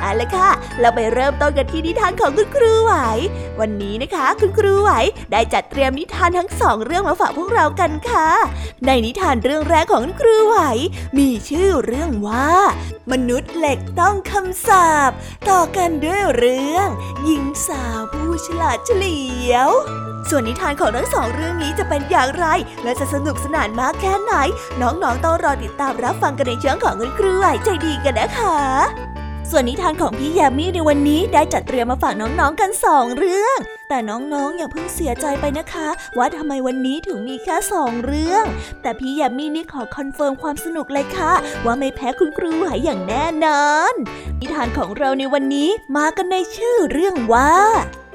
เอาละค่ะ เราไปเริ่มต้นกันที่นิทานของคุณครูไหว วันนี้นะคะ คุณครูไหวได้จัดเตรียมนิทานทั้งสองเรื่องมาฝากพวกเรากันค่ะ ในนิทานเรื่องแรกของคุณครูไหว มีชื่อเรื่องว่า มนุษย์เหล็กต้องคำสาปต่อกันด้วยเรื่อง หญิงสาวผู้ฉลาดเฉลียวส่วนนิทานของทั้งสองเรื่องนี้จะเป็นอย่างไร และจะสนุกสนานมากแค่ไหน น้องๆต้องรอติดตามรับฟังกันในช่องของคุณครูไหวใจดีกันนะคะ ส่วนนิทานของพี่แยมมี่ในวันนี้ได้จัดเตรียมมาฝากน้องๆกันสองเรื่อง แต่น้องๆ อย่าเพิ่งเสียใจไปนะคะ ว่าทำไมวันนี้ถึงมีแค่สองเรื่อง แต่พี่แยมมี่นี่ขอ confirm ความสนุกเลยค่ะ ว่าไม่แพ้คุณครูไหวอย่างแน่นอน นิทานของเราในวันนี้มากันในชื่อเรื่องว่า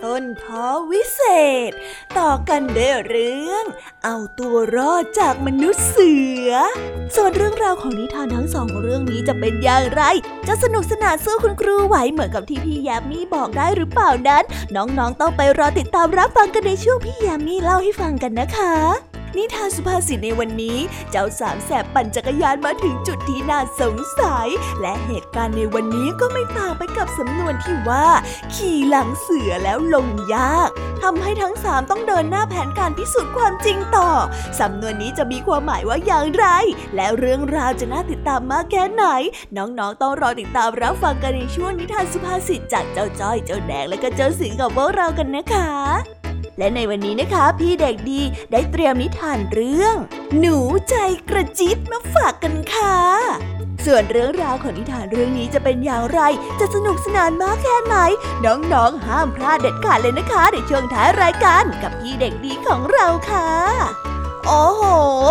ต้นพรวิเศษ ต่อกันด้วยเรื่อง เอาตัวรอดจากมนุษย์เสือ ส่วนเรื่องราวของนิทานทั้งสองเรื่องนี้จะเป็นอย่างไร จะสนุกสนานสู้คุณครูไหวเหมือนกับที่พี่แยมมี่บอกได้หรือเปล่านั้น น้องๆต้องไปรรอติดตามรับฟังกันในช่วงพี่ยามีเล่าให้ฟังกันนะคะ นิทานสุภาษิตในวันนี้ เจ้าสามแสบปั่นจักรยานมาถึงจุดที่น่าสงสัย และเหตุการณ์ในวันนี้ก็ไม่ต่างไปกับสำนวนที่ว่า ขี่หลังเสือแล้วลงยากทำให้ทั้งสามต้องเดินหน้าแผนการพิสูจน์ความจริงต่อ สำนวนนี้จะมีความหมายว่าอย่างไร และเรื่องราวจะน่าติดตามมากแค่ไหน น้องๆ ต้องรอติดตามรับฟังกันในช่วงนิทานสุภาษิตจากเจ้าจ้อย เจ้าแดงและก็เจ้าสิงกับพวกเรากันนะคะ และในวันนี้นะคะ พี่เด็กดีได้เตรียมนิทานเรื่อง หนูใจกระจิตมาฝากกันค่ะ ส่วนเรื่องราวของนิทานเรื่องนี้จะเป็นอย่างไร จะสนุกสนานมากแค่ไหน น้องๆ ห้ามพลาดเด็ดขาดเลยนะคะ ในช่วงท้ายรายการกับพี่เด็กดีของเราค่ะโอ้โห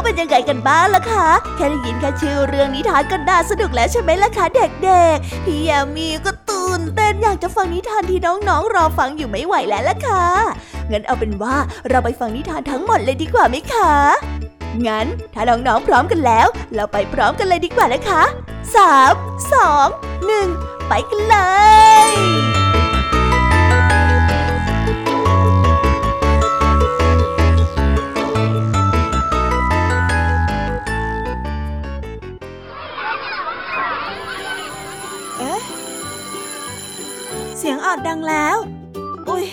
เป็นยังไงกันบ้างล่ะคะ แค่ได้ยินแค่ชื่อเรื่องนิทานก็น่าสนุกแล้วใช่ไหมล่ะคะเด็กๆ พี่ยามีก็ตื่นเต้นอยากจะฟังนิทานที่น้องๆรอฟังอยู่ไม่ไหวแล้วล่ะค่ะ งั้นเอาเป็นว่าเราไปฟังนิทานทั้งหมดเลยดีกว่าไหมคะ งั้นถ้าน้องๆพร้อมกันแล้ว เราไปพร้อมกันเลยดีกว่านะคะสามสองหนึ่งไปกันเลยเอ๊ะเสียงออดดังแล้ว อุ้ย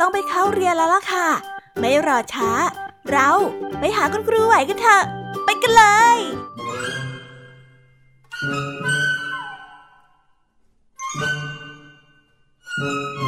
ต้องไปเข้าเรียนแล้วล่ะค่ะ ไม่รอช้า เราไปหาคุณครูไหวกันเถอะ ไปกันเลยค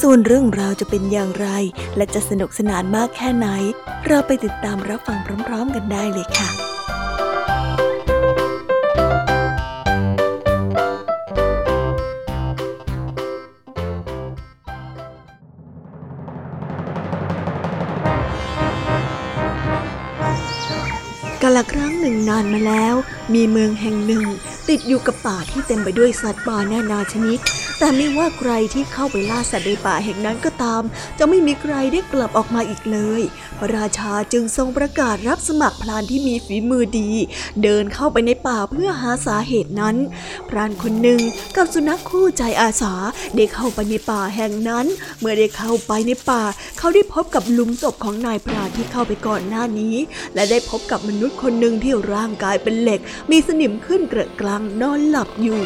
ส่วนเรื่องราวจะเป็นอย่างไร และจะสนุกสนานมากแค่ไหน เราไปติดตามรับฟังพร้อม ๆ กันได้เลยค่ะกาลครั้งหนึ่งนานมาแล้ว มีเมืองแห่งหนึ่ง ติดอยู่กับป่าที่เต็มไปด้วยสัตว์ป่านานาชนิด แต่ไม่ว่าใครที่เข้าไปล่าสัตว์ในป่าแห่งนั้นก็ตาม จะไม่มีใครได้กลับออกมาอีกเลย พระราชาจึงทรงประกาศรับสมัครพรานที่มีฝีมือดี เดินเข้าไปในป่าเพื่อหาสาเหตุนั้น พรานคนหนึ่งกับสุนัขคู่ใจอาสาได้เข้าไปในป่าแห่งนั้น เมื่อได้เข้าไปในป่า เขาได้พบกับหลุมศพของนายพรานที่เข้าไปก่อนหน้านี้ และได้พบกับมนุษย์คนหนึ่งที่ร่างกายเป็นเหล็ก มีสนิมขึ้นเกระกลางนอนหลับอยู่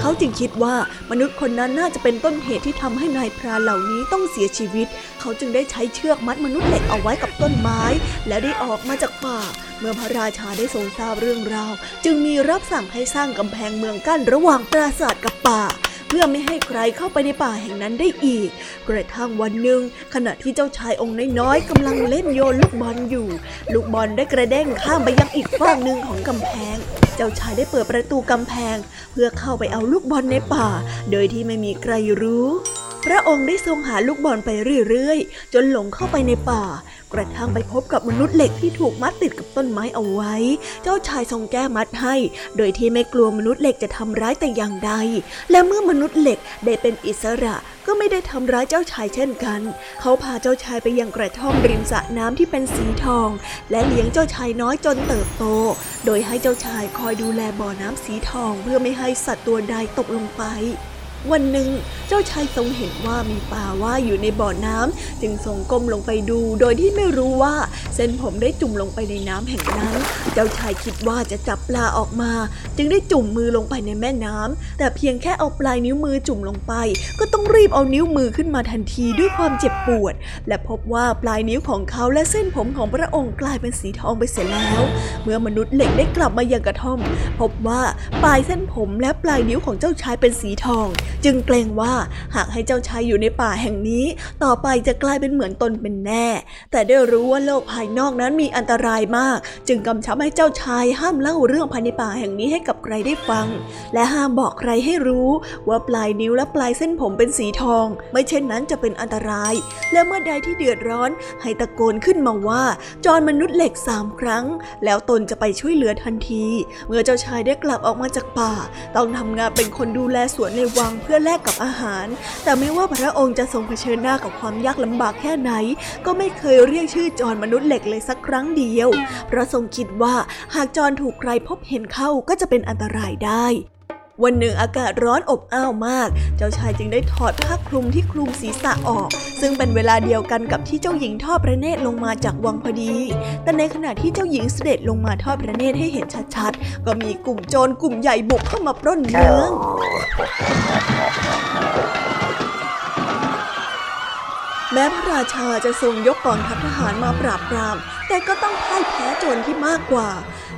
เขาจึงคิดว่ามนุษย์คนนั้นน่าจะเป็นต้นเหตุที่ทำให้นายพรานเหล่านี้ต้องเสียชีวิต เขาจึงได้ใช้เชือกมัดมนุษย์เหล็กเอาไว้กับต้นไม้ และได้ออกมาจากป่า เมื่อพระราชาได้ทรงทราบเรื่องราว จึงมีรับสั่งให้สร้างกำแพงเมืองกั้นระหว่างปราสาทกับป่า เพื่อไม่ให้ใครเข้าไปในป่าแห่งนั้นได้อีก กระทั่งวันหนึ่งขณะที่เจ้าชายองค์น้อยๆกำลังเล่นโยนลูกบอลอยู่ ลูกบอลได้กระเด้งข้ามไปยังอีกฝั่งหนึ่งของกำแพง เจ้าชายได้เปิดประตูกำแพง เพื่อเข้าไปเอาลูกบอลในป่า โดยที่ไม่มีใครรู้ พระองค์ได้ทรงหาลูกบอลไปเรื่อยๆ จนหลงเข้าไปในป่า กระทั่งไปพบกับมนุษย์เหล็กที่ถูกมัดติดกับต้นไม้เอาไว้ เจ้าชายทรงแก้มัดให้ โดยที่ไม่กลัวมนุษย์เหล็กจะทำร้ายแต่อย่างใด และเมื่อมนุษย์เหล็กได้เป็นอิสระก็ไม่ได้ทำร้ายเจ้าชายเช่นกัน เขาพาเจ้าชายไปยังกระท่อมริมสระน้ำที่เป็นสีทอง และเลี้ยงเจ้าชายน้อยจนเติบโต โดยให้เจ้าชายคอยดูแลบ่อน้ำสีทองเพื่อไม่ให้สัตว์ตัวใดตกลงไป วันหนึ่งเจ้าชายทรงเห็นว่ามีปลาว่ายอยู่ในบ่อน้ำจึงทรงก้มลงไปดูโดยที่ไม่รู้ว่าเส้นผมได้จุ่มลงไปในน้ำแห่งนั้น เจ้าชายคิดว่าจะจับปลาออกมา จึงได้จุ่มมือลงไปในแม่น้ำแต่เพียงแค่เอาปลายนิ้วมือจุ่มลงไป ก็ต้องรีบเอานิ้วมือขึ้นมาทันทีด้วยความเจ็บปวด และพบว่าปลายนิ้วของเขาและเส้นผมของพระองค์กลายเป็นสีทองไปเสียแล้ว เมื่อมนุษย์เหล็กได้กลับมายังกระท่อม พบว่าปลายเส้นผมและปลายนิ้วของเจ้าชายเป็นสีทองจึงเกรงว่าหากให้เจ้าชายอยู่ในป่าแห่งนี้ ต่อไปจะกลายเป็นเหมือนตนเป็นแน่ แต่ได้รู้ว่าโลกภายนอกนั้นมีอันตรายมาก จึงกำชับให้เจ้าชายห้ามเล่าเรื่องภายในป่าแห่งนี้ให้กับใครได้ฟัง และห้ามบอกใครให้รู้ว่าปลายนิ้วและปลายเส้นผมเป็นสีทอง ไม่เช่นนั้นจะเป็นอันตราย และเมื่อใดที่เดือดร้อน ให้ตะโกนขึ้นมาว่า จอนมนุษย์เหล็กสามครั้ง แล้วตนจะไปช่วยเหลือทันที เมื่อเจ้าชายได้กลับออกมาจากป่า ต้องทำงานเป็นคนดูแลสวนในวังเพื่อแลกกับอาหาร แต่ไม่ว่าพระองค์จะทรงเผชิญหน้ากับความยากลำบากแค่ไหน ก็ไม่เคยเรียกชื่อจอนมนุษย์เหล็กเลยสักครั้งเดียว เพราะทรงคิดว่าหากจอนถูกใครพบเห็นเข้าก็จะเป็นอันตรายได้ วันหนึ่งอากาศร้อนอบอ้าวมาก เจ้าชายจึงได้ถอดผ้าคลุมที่คลุมศีรษะออก ซึ่งเป็นเวลาเดียวกันกับที่เจ้าหญิงทอดพระเนตรลงมาจากวังพอดี แต่ในขณะที่เจ้าหญิงเสด็จลงมาทอดพระเนตรให้เห็นชัดๆ ก็มีกลุ่มโจรกลุ่มใหญ่บุกเข้ามาปล้นเมือง แม้พระราชาจะทรงยกกองทัพทหารมาปราบปราม แต่ก็ต้องพ่ายแพ้โจรที่มากกว่า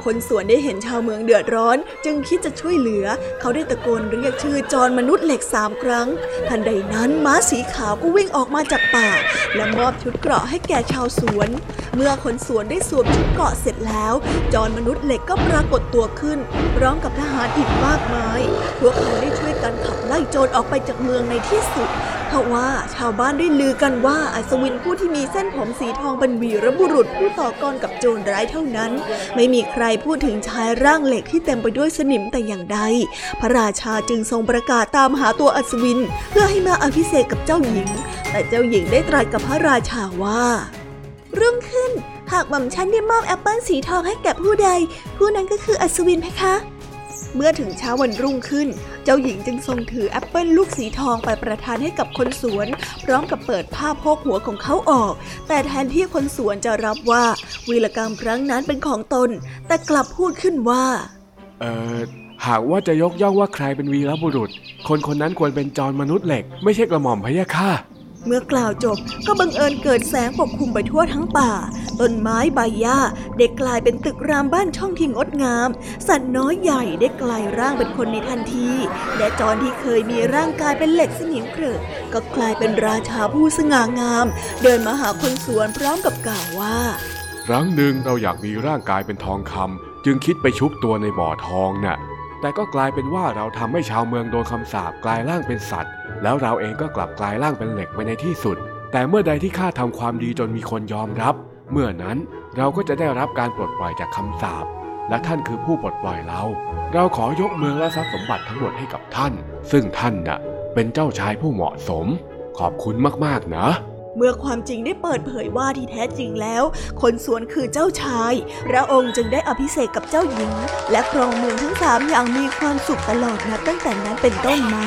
คนสวนได้เห็นชาวเมืองเดือดร้อน จึงคิดจะช่วยเหลือ เขาได้ตะโกนเรียกชื่อจรมนุษย์เหล็กสามครั้ง ทันใดนั้นม้าสีขาวก็วิ่งออกมาจากป่า และมอบชุดเกราะให้แก่ชาวสวน เมื่อคนสวนได้สวมชุดเกราะเสร็จแล้ว จรมนุษย์เหล็กก็ปรากฏตัวขึ้น พร้อมกับทหารอีกมากมาย พวกเขาได้ช่วยกันขับไล่โจรออกไปจากเมืองในที่สุด เพราะว่าชาวบ้านได้ลือกันว่าอัศวินผู้ที่มีเส้นผมสีทองเป็นวีรบุรุษผู้ต่อกรกับโจรร้ายเท่านั้น ไม่มีใครพูดถึงชายร่างเหล็กที่เต็มไปด้วยสนิมแต่อย่างใด พระราชาจึงทรงประกาศตามหาตัวอัศวิน เพื่อให้มาอภิเษกกับเจ้าหญิง แต่เจ้าหญิงได้ตรัสกับพระราชาว่ารุ่งขึ้น หากหม่อมฉันได้มอบแอปเปิลสีทองให้แก่ผู้ใด ผู้นั้นก็คืออัศวินเพคะ เมื่อถึงเช้าวันรุ่งขึ้น เจ้าหญิงจึงทรงถือแอปเปิลลูกสีทองไปประทานให้กับคนสวน พร้อมกับเปิดผ้าโพกหัวของเขาออก แต่แทนที่คนสวนจะรับว่าวีรกรรมครั้งนั้นเป็นของตน แต่กลับพูดขึ้นว่า เอ่อหากว่าจะยกย่องว่าใครเป็นวีรบุรุษ คนคนนั้นควรเป็นจอมมนุษย์เหล็ก ไม่ใช่กระหม่อมพะยะค่ะ เมื่อกล่าวจบก็บังเอิญเกิดแสงปกคลุมไปทั่วทั้งป่า ต้นไม้ใบหญ้าได้กลายเป็นตึกรามบ้านช่องที่งดงาม สัตว์น้อยใหญ่ได้กลายร่างเป็นคนในทันที และจอนที่เคยมีร่างกายเป็นเหล็กสนิมเกลือก็กลายเป็นราชาผู้สง่างาม เดินมาหาคนสวนพร้อมกับกล่าวว่า ครั้งหนึ่งเราอยากมีร่างกายเป็นทองคำจึงคิดไปชุบตัวในบ่อทองน่ะแต่ก็กลายเป็นว่าเราทำให้ชาวเมืองโดนคำสาปกลายร่างเป็นสัตว์ แล้วเราเองก็กลับกลายร่างเป็นเหล็กไปในที่สุด แต่เมื่อใดที่ข้าทำความดีจนมีคนยอมรับ เมื่อนั้นเราก็จะได้รับการปลดปล่อยจากคำสาปและท่านคือผู้ปลดปล่อยเรา เราขอยกเมืองและทรัพย์สมบัติทั้งหมดให้กับท่าน ซึ่งท่านน่ะ เป็นเจ้าชายผู้เหมาะสม ขอบคุณมากๆนะเมื่อความจริงได้เปิดเผยว่าที่แท้จริงแล้ว คนสวนคือเจ้าชาย พระองค์จึงได้อภิเษกกับเจ้าหญิง และครองเมืองทั้งสามอย่างมีความสุขตลอดนับตั้งแต่นั้นเป็นต้นมา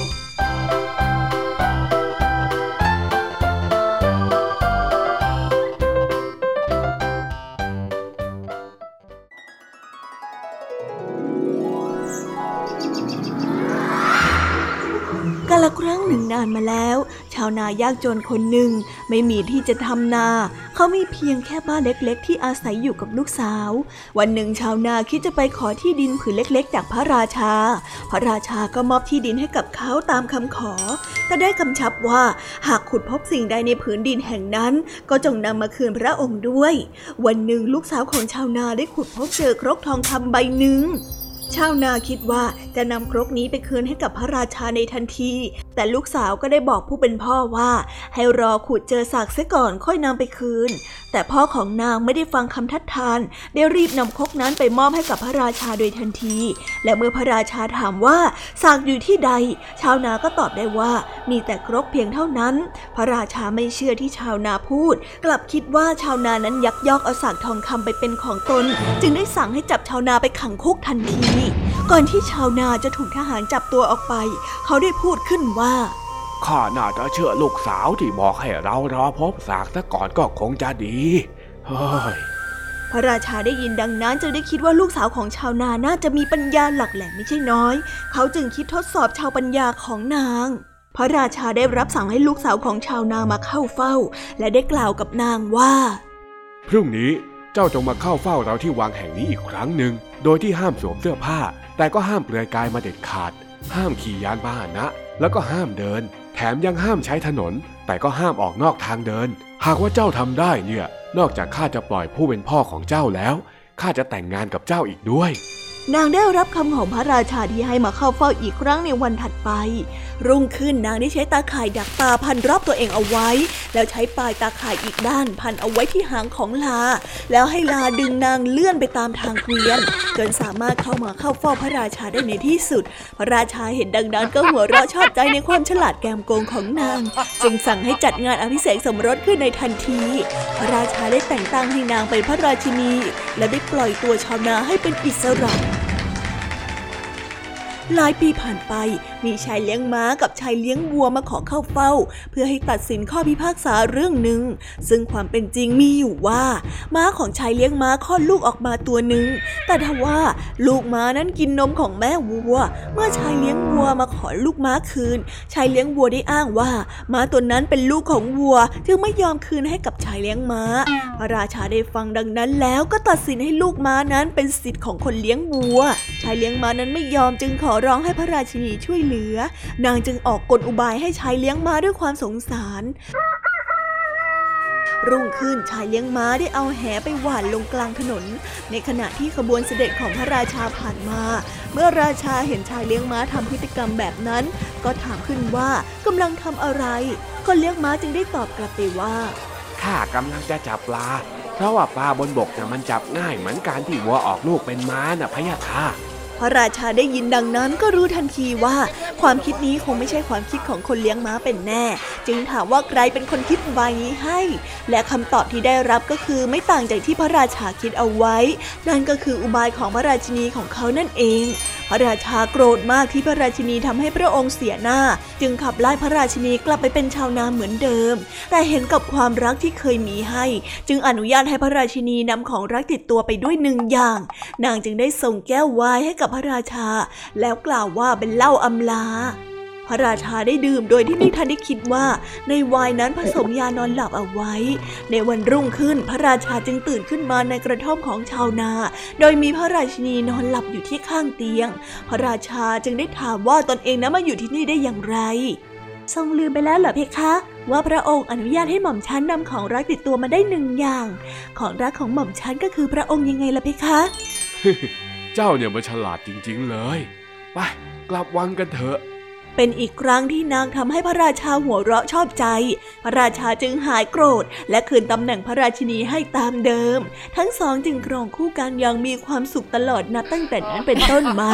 มาแล้ว ชาวนายากจนคนหนึ่งไม่มีที่จะทำนา เขามีเพียงแค่บ้านเล็กๆ ที่อาศัยอยู่กับลูกสาว วันหนึ่งชาวนาคิดจะไปขอที่ดินผืนเล็ก ๆ จากพระราชา พระราชาก็มอบที่ดินให้กับเขาตามคำขอ แต่ได้กำชับว่าหากขุดพบสิ่งใดในผืนดินแห่งนั้น ก็จงนำมาคืนพระองค์ด้วย วันหนึ่งลูกสาวของชาวนาได้ขุดพบเจอครกทองคำใบหนึ่ง ชาวนาคิดว่าจะนำครกนี้ไปคืนให้กับพระราชาในทันที แต่ลูกสาวก็ได้บอกผู้เป็นพ่อว่า ให้รอขุดเจอสากเสียก่อนค่อยนำไปคืน แต่พ่อของนางไม่ได้ฟังคำทัดทาน ได้รีบนำครกนั้นไปมอบให้กับพระราชาโดยทันที และเมื่อพระราชาถามว่าสากอยู่ที่ใด ชาวนาก็ตอบได้ว่ามีแต่ครกเพียงเท่านั้น พระราชาไม่เชื่อที่ชาวนาพูด กลับคิดว่าชาวนานั้นยักยอกเอาสากทองคำไปเป็นของตน จึงได้สั่งให้จับชาวนาไปขังคุกทันทีก่อนที่ชาวนาจะถูกทหารจับตัวออกไป เขาได้พูดขึ้นว่า ข้าน่าจะเชื่อลูกสาวที่บอกให้เรารอพบสากซะก่อนก็คงจะดี เฮ้ย พระราชาได้ยินดังนั้นจึงได้คิดว่าลูกสาวของชาวนาน่าจะมีปัญญาหลักแหลมไม่ใช่น้อย เขาจึงคิดทดสอบชาวปัญญาของนางพระราชาได้รับสั่งให้ลูกสาวของชาวนามาเข้าเฝ้า และได้กล่าวกับนางว่า พรุ่งนี้เจ้าจงมาเข้าเฝ้าเราที่วังแห่งนี้อีกครั้งหนึ่ง โดยที่ห้ามสวมเสื้อผ้า แต่ก็ห้ามเปลือยกายมาเด็ดขาด ห้ามขี่ยานพาหนะ แล้วก็ห้ามเดิน แถมยังห้ามใช้ถนน แต่ก็ห้ามออกนอกทางเดิน หากว่าเจ้าทำได้เนี่ย นอกจากข้าจะปล่อยผู้เป็นพ่อของเจ้าแล้วข้าจะแต่งงานกับเจ้าอีกด้วย นางได้รับคำของพระราชาที่ให้มาเข้าเฝ้าอีกครั้งในวันถัดไป รุ่งขึ้นนางได้ใช้ตาข่ายดักตาพันรอบตัวเองเอาไว้ แล้วใช้ปลายตาข่ายอีกด้านพันเอาไว้ที่หางของลา แล้วให้ลาดึงนางเลื่อนไปตามทางเกวียน จนสามารถเข้ามาเข้าเฝ้าพระราชาได้ในที่สุด พระราชาเห็นดังนั้นก็หัวเราะชอบใจในความฉลาดแกมโกงของนาง จึงสั่งให้จัดงานอภิเษกสมรสขึ้นในทันที พระราชาได้แต่งตั้งให้นางเป็นพระราชินี และได้ปล่อยตัวชาวนาให้เป็นอิสระ หลายปีผ่านไป มีชายเลี้ยงม้ากับชายเลี้ยงวัวมาขอเข้าเฝ้า เพื่อให้ตัดสินข้อพิพากษาเรื่องหนึ่ง ซึ่งความเป็นจริงมีอยู่ว่า ม้าของชายเลี้ยงม้าคลอดลูกออกมาตัวหนึ่ง แต่ทว่าลูกม้านั้นกินนมของแม่วัว เมื่อชายเลี้ยงวัวมาขอลูกม้าคืน ชายเลี้ยงวัวได้อ้างว่า ม้าตัวนั้นเป็นลูกของวัว จึงไม่ยอมคืนให้กับชายเลี้ยงม้า พระราชาได้ฟังดังนั้นแล้วก็ตัดสินให้ลูกม้านั้นเป็นสิทธิ์ของคนเลี้ยงวัว ชายเลี้ยงม้านั้นไม่ยอมจึงขอร้องให้พระราชินีช่วยเหลือ นางจึงออกกลอุบายให้ชายเลี้ยงม้าด้วยความสงสาร รุ่งขึ้นชายเลี้ยงม้าได้เอาแหไปหว่านลงกลางถนน ในขณะที่ขบวนเสด็จของพระราชาผ่านมา เมื่อราชาเห็นชายเลี้ยงม้าทำพฤติกรรมแบบนั้น ก็ถามขึ้นว่ากำลังทำอะไร คนเลี้ยงม้าจึงได้ตอบกลับไปว่าข้ากำลังจะจับปลา เพราะว่าปลาบนบกน่ะมันจับง่ายเหมือนการที่วัวออกลูกเป็นม้าน่ะพะยะค่ะ ระราชาได้ยินดังนั้นก็รู้ทันทีว่า ความคิดนี้คงไม่ใช่ความคิดของคนเลี้ยงม้าเป็นแน่ จึงถามว่าใครเป็นคนคิดอุบายนี้ให้ และคำตอบที่ได้รับก็คือไม่ต่างจากที่พระราชาคิดเอาไว้ นั่นก็คืออุบายของพระราชินีของเขานั่นเอง ระราชาโกรธมากที่พระราชินีทำให้พระองค์เสียหน้า จึงขับไล่พระราชินีกลับไปเป็นชาวนาเหมือนเดิม แต่เห็นกับความรักที่เคยมีให้ จึงอนุญาตให้พระราชินีนำของรักติดตัวไปด้วยหนึ่งอย่าง นางจึงได้ส่งแก้วไวน์ให้กับพระราชา แล้วกล่าวว่าเป็นเหล้าอำลา พระราชาได้ดื่มโดยที่ไม่ทันได้คิดว่า ในไวน์นั้นผสมยานอนหลับเอาไว้ ในวันรุ่งขึ้นพระราชาจึงตื่นขึ้นมาในกระท่อมของชาวนา โดยมีพระราชินีนอนหลับอยู่ที่ข้างเตียง พระราชาจึงได้ถามว่าตนเองนั้นมาอยู่ที่นี่ได้อย่างไร ทรงลืมไปแล้วเหรอเพคะว่าพระองค์อนุญาตให้หม่อมฉันนำของรักติดตัวมาได้หนึ่งอย่าง ของรักของหม่อมฉันก็คือพระองค์ยังไงล่ะเพคะ เจ้าเนี่ยมันฉลาดจริง ๆ เลย ไป กลับวังกันเถอะ เป็นอีกครั้งที่นางทำให้พระราชาหัวเราะชอบใจ พระราชาจึงหายโกรธ และคืนตำแหน่งพระราชินีให้ตามเดิม ทั้งสองจึงครองคู่กันอย่างมีความสุขตลอดนับตั้งแต่นั้นเป็นต้นมา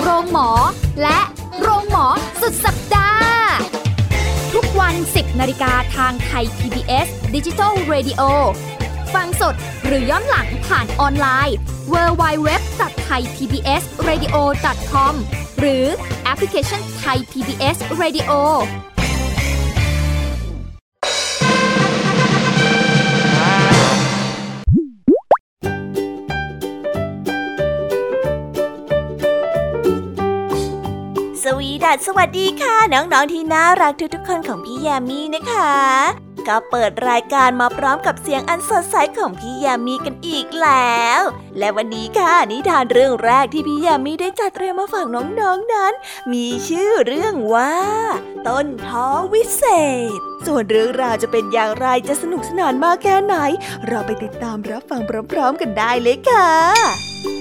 โรงหมอ และโรงหมอสุดสัปดาห์ ทุกวัน 10นาฬิกาทางไทย PBS Digital Radio ฟังสดหรือย้อนหลังผ่านออนไลน์ www.thaipbsradio.com หรือแอปพลิเคชัน Thai PBS Radio สวีดัสวัสดีค่ะ น้องๆที่น่ารักทุกๆคนของพี่แยามีนะคะ ก็เปิดรายการมาพร้อมกับเสียงอันสดใสของพี่แยามีกันอีกแล้ว และวันนี้ค่ะนิทานเรื่องแรกที่พี่แยามีได้จัดเตรียมมาฝากน้องๆนนั้น มีชื่อเรื่องว่า ต้นท้อวิเศษ ส่วนเรื่องราวจะเป็นอย่างไรจะสนุกสนานมากแค่ไหน เราไปติดตามรับฟังพร้อมๆกันได้เลยค่ะ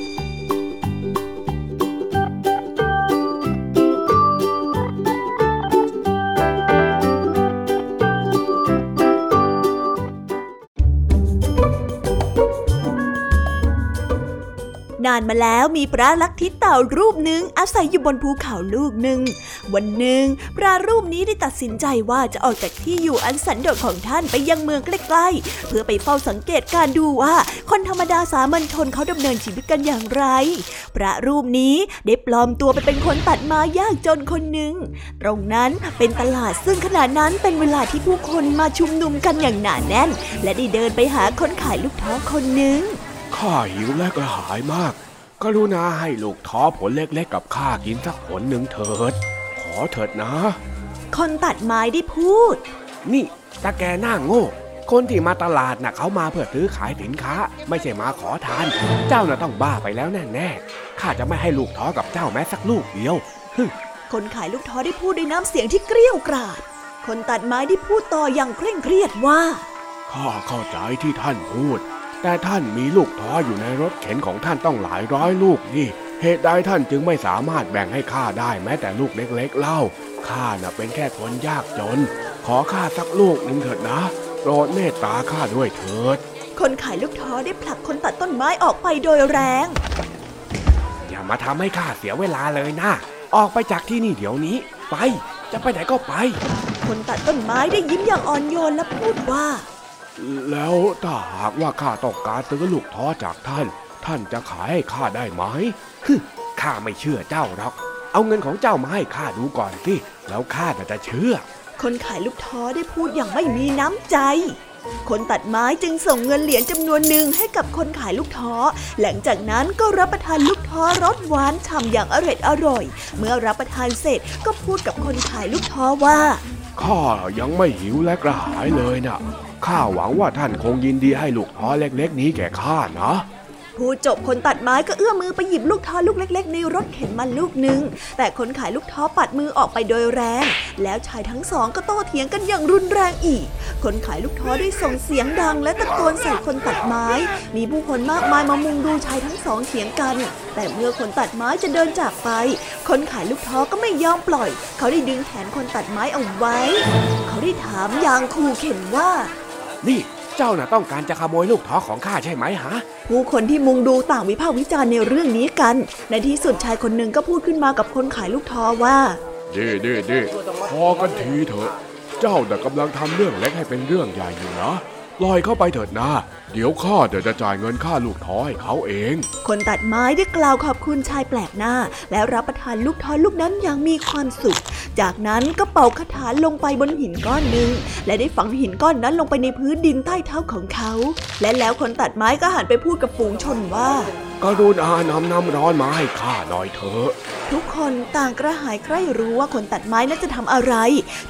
นานมาแล้วมีพระลักทิเต่ารูปหนึ่งอาศัยอยู่บนภูเขาลูกหนึ่ง วันหนึ่งพระรูปนี้ได้ตัดสินใจว่าจะออกจากที่อยู่อันสันโดษของท่านไปยังเมืองใกล้ๆ เพื่อไปเฝ้าสังเกตการดูว่า คนธรรมดาสามัญชนเขาดำเนินชีวิตกันอย่างไร พระรูปนี้ได้ปลอมตัวไปเป็นคนตัดไม้ยากจนคนหนึ่ง ตรงนั้นเป็นตลาดซึ่งขณะนั้นเป็นเวลาที่ผู้คนมาชุมนุมกันอย่างหนาแน่น และได้เดินไปหาคนขายลูกท้อคนหนึ่ง ข้าหิวและกระหายมาก กรุณาให้ลูกท้อผลเล็กๆกับข้ากินสักผลหนึ่งเถิด ขอเถิดนะ คนตัดไม้ได้พูด นี่ตาแกหน้าโง่ คนที่มาตลาดน่ะเขามาเพื่อซื้อขายสินค้า ไม่ใช่มาขอทาน เจ้าน่ะต้องบ้าไปแล้วแน่ๆข้าจะไม่ให้ลูกท้อกับเจ้าแม้สักลูกเดียวคนขายลูกท้อได้พูดด้วยน้ำเสียงที่เกรี้ยวกราด คนตัดไม้ได้พูดต่ออย่างเคร่งเครียดว่า ข้าเข้าใจที่ท่านพูด แต่ท่านมีลูกท้ออยู่ในรถเข็นของท่านต้องหลายร้อยลูกนี่ เหตุใดท่านจึงไม่สามารถแบ่งให้ข้าได้แม้แต่ลูกเล็กๆเล่า ข้าน่ะเป็นแค่คนยากจน ขอข้าสักลูกหนึ่งเถิดนะโปรดเมตตาข้าด้วยเถิด คนขายลูกท้อได้ผลักคนตัดต้นไม้ออกไปโดยแรง อย่ามาทำให้ข้าเสียเวลาเลยนะ ออกไปจากที่นี่เดี๋ยวนี้ ไป จะไปไหนก็ไป คนตัดต้นไม้ได้ยิ้มอย่างอ่อนโยนและพูดว่า แล้วถ้าหากว่าข้าต้องการซื้อลูกท้อจากท่าน ท่านจะขายให้ข้าได้ไหมฮึข้าไม่เชื่อเจ้าหรอก เอาเงินของเจ้ามาให้ข้าดูก่อนสิแล้วข้าน่ะจะเชื่อ คนขายลูกท้อได้พูดอย่างไม่มีน้ำใจ คนตัดไม้จึงส่งเงินเหรียญจำนวนหนึ่งให้กับคนขายลูกท้อ หลังจากนั้นก็รับประทานลูกท้อรสหวานฉ่ำอย่างอร่อยอร่อย เมื่อรับประทานเสร็จก็พูดกับคนขายลูกท้อว่าข้ายังไม่หิวและกระหายเลยนะ ข้าหวังว่าท่านคงยินดีให้ลูกท้อเล็กๆ นี้แก่ข้านะพูดจบคนตัดไม้ก็เอื้อมมือไปหยิบลูกท้อลูกเล็ก ๆ ในรถเข็นมาลูกหนึ่งแต่คนขายลูกท้อปัดมือออกไปโดยแรง แล้วชายทั้งสองก็โต้เถียงกันอย่างรุนแรงอีก คนขายลูกท้อได้ส่งเสียงดัง และตะโกนใส่คนตัดไม้ มีผู้คนมากมายมามุงดูชายทั้งสองเถียงกัน แต่เมื่อคนตัดไม้จะเดินจากไป คนขายลูกท้อก็ไม่ยอมปล่อย เขาได้ดึงแขนคนตัดไม้เอาไว้ เขาได้ถามอย่างขู่เข็นว่า นี่เจ้าน่ะต้องการจะขโมยลูกท้อของข้าใช่ไหมฮะ ผู้คนที่มุงดูต่างวิพากษ์วิจารณ์ในเรื่องนี้กัน ในที่สุดชายคนหนึ่งก็พูดขึ้นมากับคนขายลูกท้อว่าดีดีดีพอกันทีเถอะ เจ้าแต่ะกำลังทำเรื่องเล็กให้เป็นเรื่องใหญ่อยู่นะป ลอยเข้าไปเถิดนะเดี๋ยวข้าเดี๋ยวจะจ่ายเงินค่าลูกท้อให้เขาเอง คนตัดไม้ได้กล่าวขอบคุณชายแปลกหน้า แล้วรับประทานลูกท้อลูกนั้นอย่างมีความสุข จากนั้นก็เป่าคาถาลงไปบนหินก้อนหนึ่งและได้ฝังหินก้อนนั้นลงไปในพื้นดินใต้เท้าของเขา และแล้วคนตัดไม้ก็หันไปพูดกับฝูงชนว่ากรุณานำน้ำร้อนมาให้ข้าหน่อยเถอะ ทุกคนต่างกระหายใคร่รู้ว่าคนตัดไม้นั้นจะทำอะไร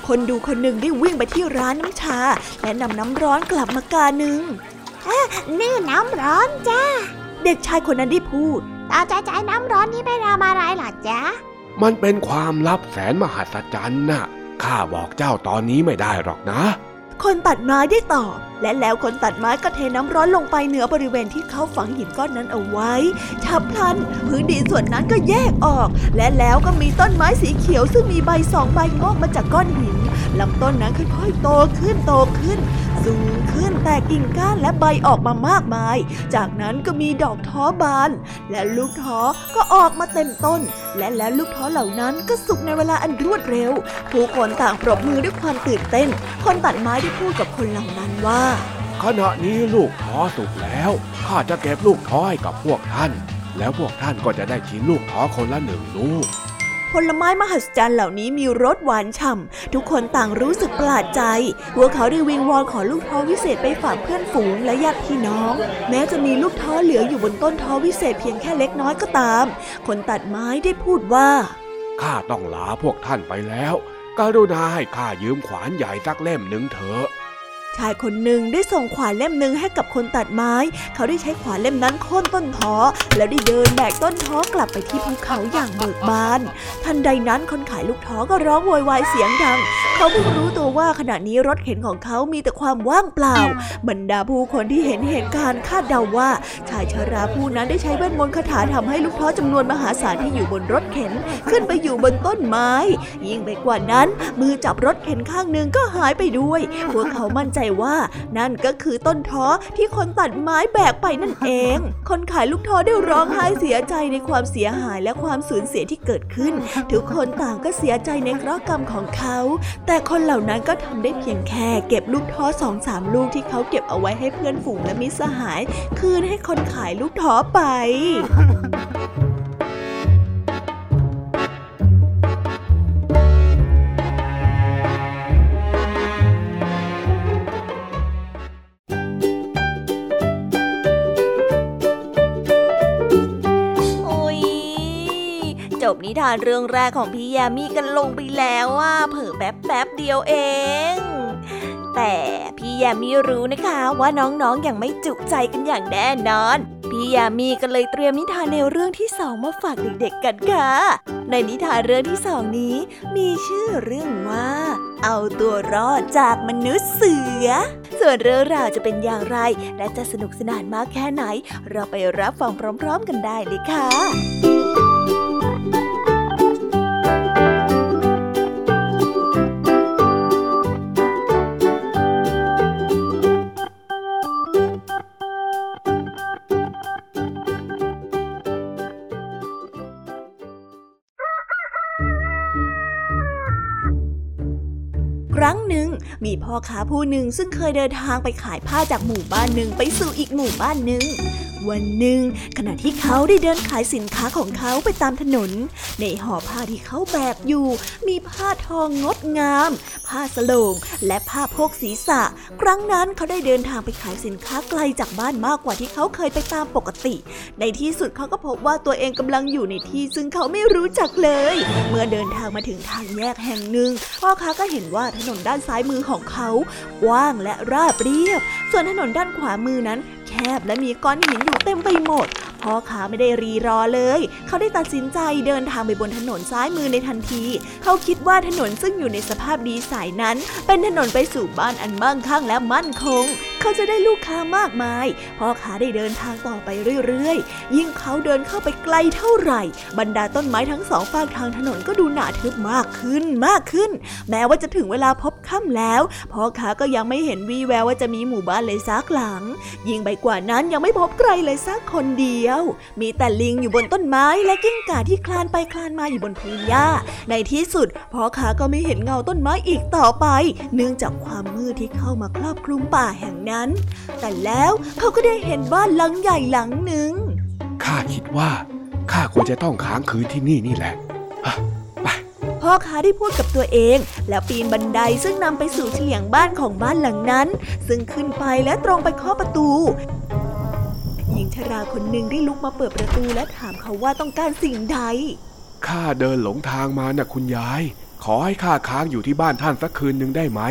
คนดูคนหนึ่งได้วิ่งไปที่ร้านน้ำชา และนำน้ำร้อนกลับมากาหนึ่งนี่น้ำร้อนจ้า เด็กชายคนนั้นได้พูด ตาจะจ่ายน้ำร้อนนี้ไปทำอะไรล่ะจ๊ะ มันเป็นความลับแสนมหัศจรรย์น่ะข้าบอกเจ้าตอนนี้ไม่ได้หรอกนะ คนตัดไม้ได้ตอบ และแล้วคนตัดไม้ก็เทน้ำร้อนลงไปเหนือบริเวณที่เขาฝังหินก้อนนั้นเอาไว้ฉับพลันพื้นดินส่วนนั้นก็แยกออก และแล้วก็มีต้นไม้สีเขียวซึ่งมีใบสองใบงอกมาจากก้อนหินลำต้นนั้นค่อยๆโตขึ้นโตขึ้น สูงขึ้นแต่กิ่งก้านและใบออกมามากมาย จากนั้นก็มีดอกท้อบาน และลูกท้อก็ออกมาเต็มต้น และแล้วลูกท้อเหล่านั้นก็สุกในเวลาอันรวดเร็ว ผู้คนต่างปรบมือด้วยความตื่นเต้น คนตัดไม้ได้พูดกับคนเหล่านั้นว่า ขณะนี้ลูกท้อสุกแล้วข้าจะเก็บลูกท้อให้กับพวกท่าน แล้วพวกท่านก็จะได้ชิมลูกท้อคนละหนึ่งลูกผลไม้มหัศจรรย์เหล่านี้มีรสหวานฉ่ำ ทุกคนต่างรู้สึกประหลาดใจ พวกเขาได้วิงวอนขอลูกท้อวิเศษไปฝากเพื่อนฝูงและญาติพี่น้อง แม้จะมีลูกท้อเหลืออยู่บนต้นท้อวิเศษเพียงแค่เล็กน้อยก็ตาม คนตัดไม้ได้พูดว่า ข้าต้องลาพวกท่านไปแล้ว กรุณาให้ข้ายืมขวานใหญ่สักเล่มหนึ่งเถอะ ชายคนหนึ่งได้ส่งขวานเล่มหนึ่งให้กับคนตัดไม้ เขาได้ใช้ขวานเล่มนั้นโค่นต้นท้อแล้วได้เดินแบกต้นท้อกลับไปที่ภูเขาอย่างเบิกบาน ทันใดนั้นคนขายลูกท้อก็ร้องโวยวายเสียงดัง เขาเพิ่งรู้ตัวว่าขณะนี้รถเข็นของเขามีแต่ความว่างเปล่า บรรดาผู้คนที่เห็นเหตุการณ์คาดเดาว่า ชายชราผู้นั้นได้ใช้เวทมนต์คาถาทำให้ลูกท้อจำนวนมหาศาลที่อยู่บนรถเข็น ขึ้นไปอยู่บนต้นไม้ ยิ่งไปกว่านั้น มือจับรถเข็นข้างหนึ่งก็หายไปด้วยพวกเขามั่นใจว่านั่นก็คือต้นท้อที่คนตัดไม้แบกไปนั่นเอง คนขายลูกท้อได้ร้องไห้เสียใจในความเสียหายและความสูญเสียที่เกิดขึ้น ทุกคนต่างก็เสียใจในเคราะห์กรรมของเขา แต่คนเหล่านั้นก็ทำได้เพียงแค่เก็บลูกท้อสองสามลูกที่เขาเก็บเอาไว้ให้เพื่อนฝูงและมิตรสหาย คืนให้คนขายลูกท้อไป นิทานเรื่องแรกของพี่ยามีกันลงไปแล้วว่าเผอแป๊บแป๊บเดียวเอง แต่พี่ยามีรู้นะคะว่าน้องๆออย่างไม่จุใจกันอย่างแน่นอน พี่ยามีก็เลยเตรียมนิทานแนวเรื่องที่สองมาฝากเด็กๆกันค่ะ ในนิทานเรื่องที่สองนี้ มีชื่อเรื่องว่า เอาตัวรอดจากมนุษย์เสือ ส่วนเรื่องราวจะเป็นอย่างไร และจะสนุกสนานมากแค่ไหน เราไปรับฟังพร้อม ๆ กันได้เลยค่ะ พ่อค้าผู้หนึ่งซึ่งเคยเดินทางไปขายผ้าจากหมู่บ้านหนึ่งไปสู่อีกหมู่บ้านหนึ่ง วันหนึ่ง ขณะที่เขาได้เดินขายสินค้าของเขาไปตามถนน ในห่อผ้าที่เขาแบกอยู่ มีผ้าทองงดงาม ผ้าสโลงและผ้าโพกศีรษะ ครั้งนั้นเขาได้เดินทางไปขายสินค้าไกลจากบ้านมากกว่าที่เขาเคยไปตามปกติ ในที่สุดเขาก็พบว่าตัวเองกำลังอยู่ในที่ซึ่งเขาไม่รู้จักเลย เมื่อเดินทางมาถึงทางแยกแห่งหนึ่งพ่อค้าก็เห็นว่าถนนด้านซ้ายมือของเขา กว้างและราบเรียบ ส่วนถนนด้านขวามือนั้น คบและมีก้อนหินอยู่เต็มไปหมดพ่อค้าไม่ได้รีรอเลย เขาได้ตัดสินใจเดินทางไปบนถนนซ้ายมือในทันที เขาคิดว่าถนนซึ่งอยู่ในสภาพดีสายนั้น เป็นถนนไปสู่บ้านอันมั่งคั่งและมั่นคง เขาจะได้ลูกค้ามากมาย พ่อค้าได้เดินทางต่อไปเรื่อยๆ ยิ่งเขาเดินเข้าไปไกลเท่าไหร่ บรรดาต้นไม้ทั้งสองฝากทางถนนก็ดูหนาทึบมากขึ้นมากขึ้น แม้ว่าจะถึงเวลาพบค่ำแล้ว พ่อค้าก็ยังไม่เห็นวี่แววว่าจะมีหมู่บ้านเลยสักหลัง ยิ่งไปกว่านั้นยังไม่พบใครเลยสักคนเดียวมีแต่ลิงอยู่บนต้นไม้และกิ้งก่าที่คลานไปคลานมาอยู่บนพื้นหญ้า ในที่สุดพ่อค้าก็ไม่เห็นเงาต้นไม้อีกต่อไป เนื่องจากความมืดที่เข้ามาครอบคลุมป่าแห่งนั้น แต่แล้วเขาก็ได้เห็นบ้านหลังใหญ่หลังหนึ่งข้าคิดว่าข้าควรจะต้องค้างคืนที่นี่นี่แหละฮะไปพ่อค้าได้พูดกับตัวเอง แล้วปีนบันไดซึ่งนำไปสู่เฉลียงบ้านของบ้านหลังนั้น ซึ่งขึ้นไปและตรงไปเคาะประตูหญิง ชราคนหนึ่งได้ลุกมาเปิดประตูและถามเขาว่าต้องการสิ่งใด ข้าเดินหลงทางมานะคุณยาย ขอให้ข้าค้างอยู่ที่บ้านท่านสักคืนหนึ่งได้ไหม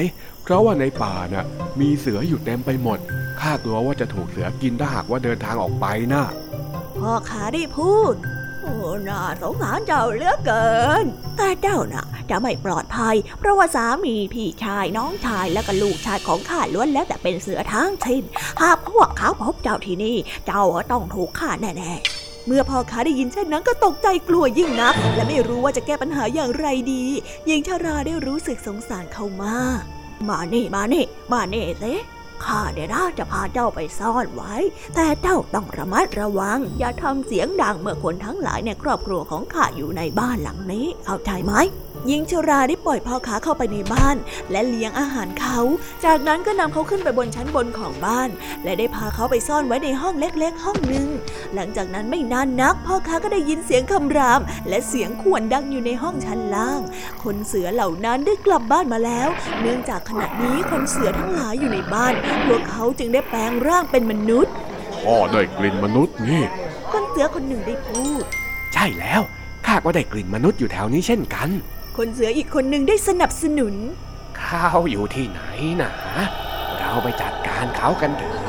เพราะว่าในป่าน่ะ มีเสืออยู่เต็มไปหมด ข้ากลัวว่าจะถูกเสือกินถ้าหากว่าเดินทางออกไปนะพ่อค้าได้พูด โอ้น่าสงสารเจ้าเหลือเกิน แต่เจ้าน่ะ จะไม่ปลอดภัย เพราะว่าสามีพี่ชายน้องชายและก็ลูกชายของข้าล้วนแล้วแต่เป็นเสือทั้งสิ้นหากพวกเขาพบเจ้าที่นี่ เจ้าต้องถูกฆ่าแน่ๆ เมื่อพ่อค้าได้ยินเช่นนั้นก็ตกใจกลัวยิ่งนัก และไม่รู้ว่าจะแก้ปัญหาอย่างไรดีหญิงชาราได้รู้สึกสงสารเขามาก มานี่มานี่มานี่เสิ ข้าเดี๋ยวนะจะพาเจ้าไปซ่อนไว้ แต่เจ้าต้องระมัดระวัง อย่าทำเสียงดังเมื่อคนทั้งหลายในครอบครัวของข้าอยู่ในบ้านหลังนี้เข้าใจไหมหญิงชราได้ปล่อยพ่อค้าเข้าไปในบ้าน และเลี้ยงอาหารเขา จากนั้นก็นำเขาขึ้นไปบนชั้นบนของบ้าน และได้พาเขาไปซ่อนไว้ในห้องเล็กๆ ห้องหนึ่ง หลังจากนั้นไม่นานนัก พ่อค้าก็ได้ยินเสียงคำราม และเสียงข่วนดังอยู่ในห้องชั้นล่าง คนเสือเหล่านั้นได้กลับบ้านมาแล้ว เนื่องจากขณะนี้คนเสือทั้งหลายอยู่ในบ้าน พวกเขาจึงได้แปลงร่างเป็นมนุษย์พ่อได้กลิ่นมนุษย์นี่ คนเสือคนหนึ่งได้พูด ใช่แล้วข้าก็ได้กลิ่นมนุษย์อยู่แถวนี้เช่นกัน คนเสืออีกคนหนึ่งได้สนับสนุน เขาอยู่ที่ไหนนะเราไปจัดการเขากันเถอะ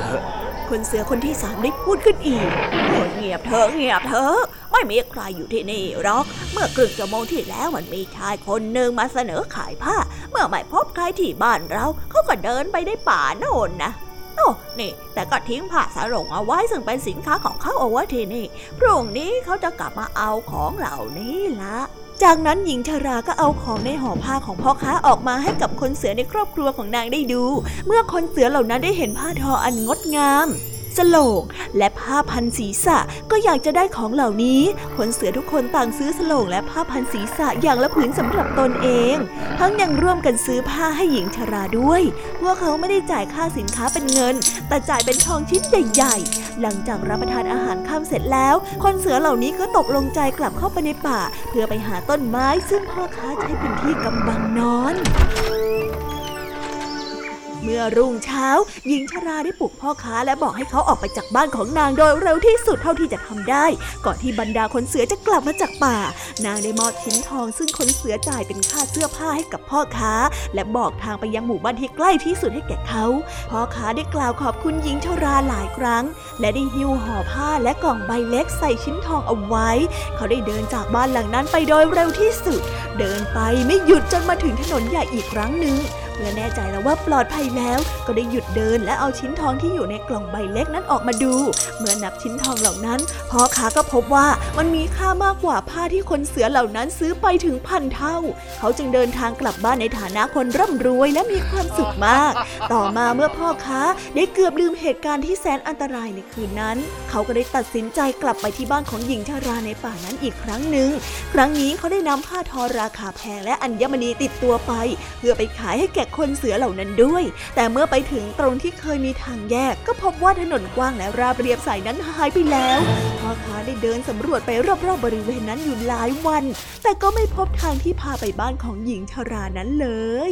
คนเสือคนที่สามได้พูดขึ้นอีกโอ้เงียบเถอะเงียบเถอะไม่มีใครอยู่ที่นี่หรอก เมื่อครึ่งชั่วโมงที่แล้วมันมีชายคนหนึ่งมาเสนอขายผ้า เมื่อไม่พบใครที่บ้านเราเขาก็เดินไปในป่าโน่นนะโอ้นี่ แต่ก็ทิ้งผ้าสารงเอาไว้ซึ่งเป็นสินค้าของเขาเอาไว้ที่นี่ พรุ่งนี้เขาจะกลับมาเอาของเหล่านี้ละ จากนั้นหญิงชาราก็เอาของในห่อผ้าของพ่อค้าออกมาให้กับคนเสือในครอบครัวของนางได้ดู เมื่อคนเสือเหล่านั้นได้เห็นผ้าทออันงดงาม สโลงและผ้าพันศีรษะก็อยากจะได้ของเหล่านี้คนเสือทุกคนต่างซื้อสโลงและผ้าพันศีรษะอย่างละผืนสำหรับตนเอง ทั้งยังร่วมกันซื้อผ้าให้หญิงชราด้วย พวกเขาไม่ได้จ่ายค่าสินค้าเป็นเงิน แต่จ่ายเป็นทองชิ้นใหญ่ๆ หลังจากรับประทานอาหารค่ำเสร็จแล้ว คนเสือเหล่านี้ก็ตกลงใจกลับเข้าไปในป่า เพื่อไปหาต้นไม้ซึ่งพ่อค้าใช้เป็นที่กำบังนอน เมื่อรุ่งเช้า หญิงชราได้ปลุกพ่อค้าและบอกให้เขาออกไปจากบ้านของนางโดยเร็วที่สุดเท่าที่จะทำได้ ก่อนที่บรรดาคนเสือจะกลับมาจากป่า นางได้มอบชิ้นทองซึ่งคนเสือจ่ายเป็นค่าเสื้อผ้าให้กับพ่อค้า และบอกทางไปยังหมู่บ้านที่ใกล้ที่สุดให้แก่เขาพ่อค้าได้กล่าวขอบคุณหญิงชราหลายครั้ง และได้หิ้วห่อผ้าและกล่องใบเล็กใส่ชิ้นทองเอาไว้ เขาได้เดินจากบ้านหลังนั้นไปโดยเร็วที่สุด เดินไปไม่หยุดจนมาถึงถนนใหญ่อีกครั้งหนึ่ง เมื่อแน่ใจแล้วว่าปลอดภัยแล้ว ก็ได้หยุดเดินและเอาชิ้นทองที่อยู่ในกล่องใบเล็กนั้นออกมาดู เมื่อนับชิ้นทองเหล่านั้นพ่อค้าก็พบว่ามันมีค่ามากกว่าผ้าที่คนเสือเหล่านั้นซื้อไปถึงพันเท่า เขาจึงเดินทางกลับบ้านในฐานะคนร่ำรวยและมีความสุขมาก ต่อมาเมื่อพ่อค้าได้เกือบลืมเหตุการณ์ที่แสนอันตรายในคืนนั้น เขาก็ได้ตัดสินใจกลับไปที่บ้านของหญิงชาราในป่านั้นอีกครั้งหนึ่ง ครั้งนี้เขาได้นำผ้าทอราคาแพงและอัญมณีติดตัวไป เพื่อไปขายให้แก่คนเสือเหล่านั้นด้วย แต่เมื่อไปถึงตรงที่เคยมีทางแยก ก็พบว่าถนนกว้างและราบเรียบสายนั้นหายไปแล้วพ่อค้าได้เดินสำรวจไปรอบๆบบริเวณนั้นอยู่หลายวัน แต่ก็ไม่พบทางที่พาไปบ้านของหญิงชารานั้นเลย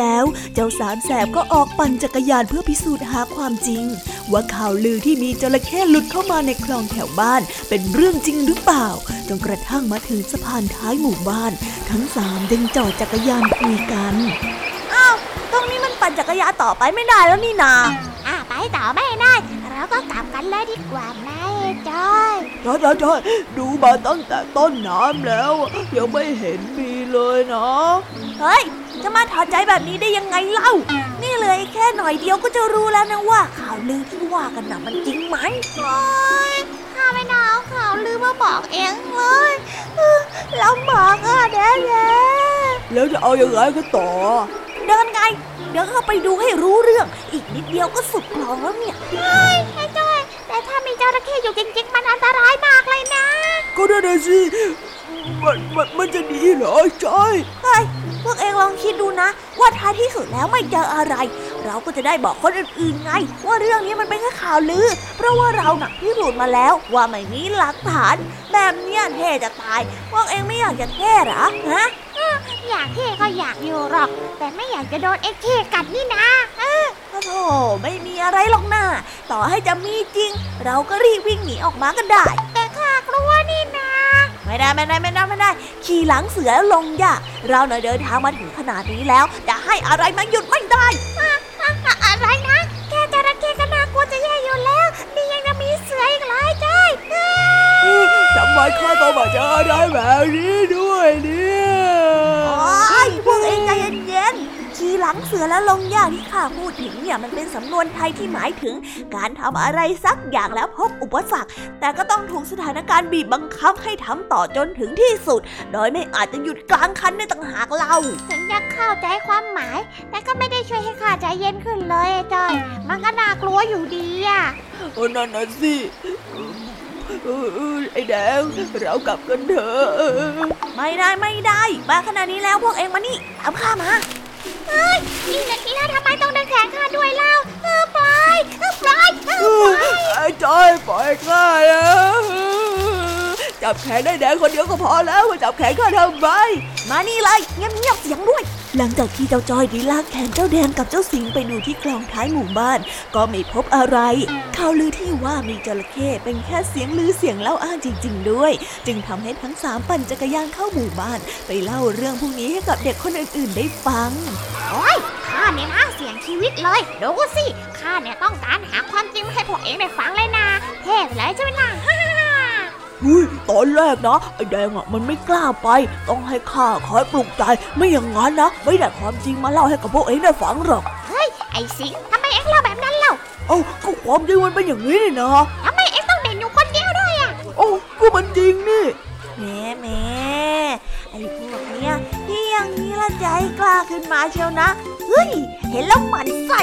แล้ว เจ้าสามแสบก็ออกปั่นจักรยานเพื่อพิสูจน์หาความจริง ว่าข่าวลือที่มีจระเข้หลุดเข้ามาในคลองแถวบ้าน เป็นเรื่องจริงหรือเปล่า จนกระทั่งมาถึงสะพานท้ายหมู่บ้าน ทั้งสามจึงจอดจักรยานคุยกันอ้าวตรงนี้มันปั่นจักรยานต่อไปไม่ได้แล้วนี่นาอะไปต่อไม่ได้ เราก็กลับกันเลยดีกว่านะจอยใช่ใช่ใช่ดูมาตั้งแต่ต้นน้ำแล้วยังไม่เห็นมีเลยนะ เฮ้ย จะมาถอดใจแบบนี้ได้ยังไงเล่า นี่เลยแค่หน่อยเดียวก็จะรู้แล้วนะว่าข่าวลือที่ว่ากันน่ะมันจริงไหมโอ๊ยข้าไม่น่าเอาข่าวลือมาบอกเองเลยเออลำบากอะแด่แด่แล้วจะเอายังไงกันต่อ เดินไง เดี๋ยวเข้าไปดูให้รู้เรื่อง อีกนิดเดียวก็สุดคลองแล้วเนี่ยเฮ้ยไอ้จอยแต่ถ้ามีจระเข้อยู่จริงๆ มันอันตรายมากเลยนะ ก็ได้นะสิมันมันมันจะดีเหรอใช่เฮ้ย พวกเองลองคิดดูนะ ว่าท้ายที่สุดแล้วไม่เจออะไร เราก็จะได้บอกคนอื่นๆไง ว่าเรื่องนี้มันเป็นแค่ข่าวลือ เพราะว่าเราหนักพิสูจน์มาแล้ว ว่าไม่มีหลักฐาน แบบเนี้ยเท่จะตาย พวกเองไม่อยากจะเท่เหรอฮะอยากเท่ก็อยากอยู่หรอก แต่ไม่อยากจะโดนเอ็กเท่กัดนี่นะเออโอ้โธ่ไม่มีอะไรหรอกนะต่อให้จะมีจริง เราก็รีบวิ่งหนีออกมากันได้ แต่ข้ากลัวนี่นะ ไม่ได้ไม่ได้ไม่ได้ไม่ได้ ขี่หลังเสือลงย่าเราเน่ยเดินทางมาถึงขนาดนี้แล้ว จะให้อะไรมาหยุดไม่ได้อะอะอะไรนะแค่จระเข้ก็น่ากลัวจะแย่อยู่แล้ว นี่ยังจะมีเสืออีกหลายใจเอ้ยทำไมข้าต้องมาเจออะไรแบบนี้ด้วยเนี่ยโอ้ยพวกเองใจเย็นๆ ขี่หลังเสือแล้วลงย่าที่ข้าพูดถึงเนี่ยมันเป็นสำนวนไทยที่หมายถึง การทำอะไรสักอย่างแล้วพบอุปสรรค แต่ก็ต้องถูกสถานการณ์บีบบังคับให้ทำต่อจนถึงที่สุด โดยไม่อาจจะหยุดกลางคันได้ต่างหากเราถึงจะเข้าใจความหมาย แต่ก็ไม่ได้ช่วยให้ข้าใจเย็นขึ้นเลยไอ้จอย มันก็น่ากลัวอยู่ดีอะโอ้นั่นน่ะสิเออเออไอ้แดงเรากลับกันเถอะ ไม่ได้ไม่ได้มาขนาดนี้แล้วพวกเองมานี่ตามข้ามา นี่นาทีแล้วทำไมต้องดึงแขนข้าด้วยเล่าเออปล่อยเออปล่อยเออปล่อย ไอ้จอยปล่อยข้าอะ จับแขนได้แดงคนเดียวก็พอแล้วมาจับแขนข้าทำไมมานี่เลยเงียบๆเสียงด้วย หลังจากที่เจ้าจอยได้ลากแขนเจ้าแดงกับเจ้าสิงไปดูที่คลองท้ายหมู่บ้าน ก็ไม่พบอะไรข่าวลือที่ว่ามีจระเข้เป็นแค่เสียงลือเสียงเล่าอ้างจริง ๆ ด้วย จึงทำให้ทั้งสามปั่นจักรยานเข้าหมู่บ้าน ไปเล่าเรื่องพวกนี้ให้กับเด็กคนอื่นๆได้ฟังโอ้ยข้าเนี่ยนะเสียงชีวิตเลยดูสิข้าเนี่ยต้องการหาความจริงมาให้พวกเองได้ฟังเลยนะเทพเลยใช่ไหมล่ะ อุ้ยตอนแรกนะไอ้แดงอะมันไม่กล้าไป ต้องให้ข้าคอยปลุกใจ ไม่อย่างนั้นนะ ไม่ได้ความจริงมาเล่าให้กับพวกเองได้ฟังหรอก เฮ้ย ไอ้สิงห์ทำไมเอ็งเล่าแบบนั้นเล่า เอ้าก็ความจริงมันเป็นอย่างนี้นี่นะทำไมเอ็งต้องเด่นอยู่คนเดียวด้วยอะโอ้าก็มันจริงนี่แหม่แหม่ไอ้พวกเนี้ยที่อย่างนี้ละใจกล้าขึ้นมาเชียวนะ เฮ้ย เห็นแล้วหมันใส่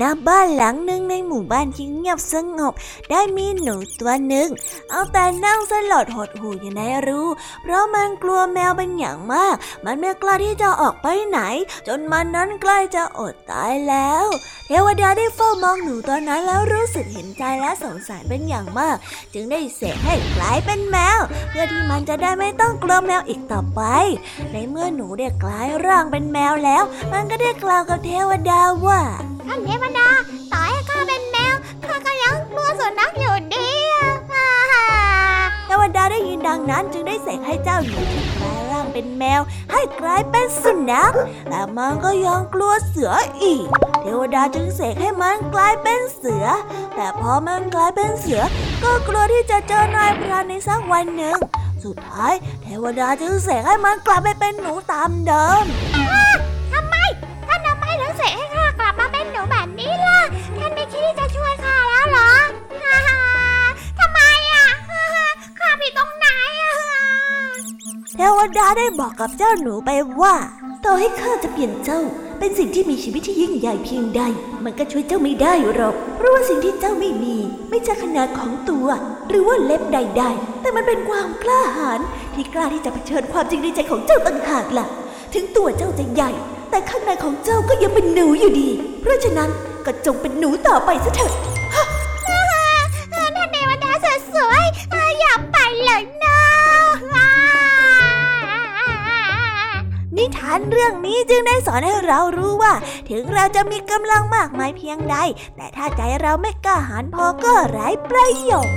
ณบ้านหลังหนึ่งในหมู่บ้านที่เงียบสงบ ได้มีหนูตัวหนึ่ง เอาแต่นั่งสลดหดหูอยู่ในรู เพราะมันกลัวแมวเป็นอย่างมาก มันไม่กล้าที่จะออกไปไหน จนมันนั้นใกล้จะอดตายแล้ว เทวดาได้เฝ้ามองหนูตัวนั้นแล้วรู้สึกเห็นใจและสงสารเป็นอย่างมาก จึงได้เสกให้กลายเป็นแมว เพื่อที่มันจะได้ไม่ต้องกลัวแมวอีกต่อไป ในเมื่อหนูได้กลายร่างเป็นแมวแล้ว มันก็ได้กล่าวกับเทวดาว่า ท่านเทวดาต่อให้ข้าเป็นแมวข้าก็ยังกลัวสุนัขอยู่ดีเทวดาได้ยินดังนั้นจึงได้เสกให้เจ้าหนูที่กลายร่างเป็นแมว ให้กลายเป็นสุนัขแต่มันก็ยังกลัวเสืออีก เทวดาจึงเสกให้มันกลายเป็นเสือ แต่พอมันกลายเป็นเสือ ก็กลัวที่จะเจอนายพรานในสักวันหนึ่ง สุดท้าย เทวดาจึงเสกให้มันกลับไปเป็นหนูตามเดิม นูแบบนี้ล่ะ ท่านไม่คิดที่จะช่วยข้าแล้วเหรอฮ่าฮ่าทำไมอะฮ่าฮ่าข้าผิดตรงไหนอะเทวดาได้บอกกับเจ้าหนูไปว่าต่อให้ข้าจะเปลี่ยนเจ้า เป็นสิ่งที่มีชีวิตที่ยิ่งใหญ่เพียงใด มันก็ช่วยเจ้าไม่ได้หรอก เพราะว่าสิ่งที่เจ้าไม่มี ไม่ใช่ขนาดของตัว หรือว่าเล็บใด ๆ แต่มันเป็นความกล้าหาญที่กล้าที่จะเผชิญความจริงในใจของเจ้าต่างหากล่ะ ถึงตัวเจ้าจะใหญ่ แต่ข้างในของเจ้าก็ยังเป็นหนูอยู่ดี เพราะฉะนั้นก็จงเป็นหนูต่อไปซะเถิดท่านเทวดาสวยๆอะอย่าไปเลยนะอ่านิทานเรื่องนี้จึงได้สอนให้เรารู้ว่า ถึงเราจะมีกำลังมากมายเพียงใด แต่ถ้าใจเราไม่กล้าหาญพอก็ไร้ประโยชน์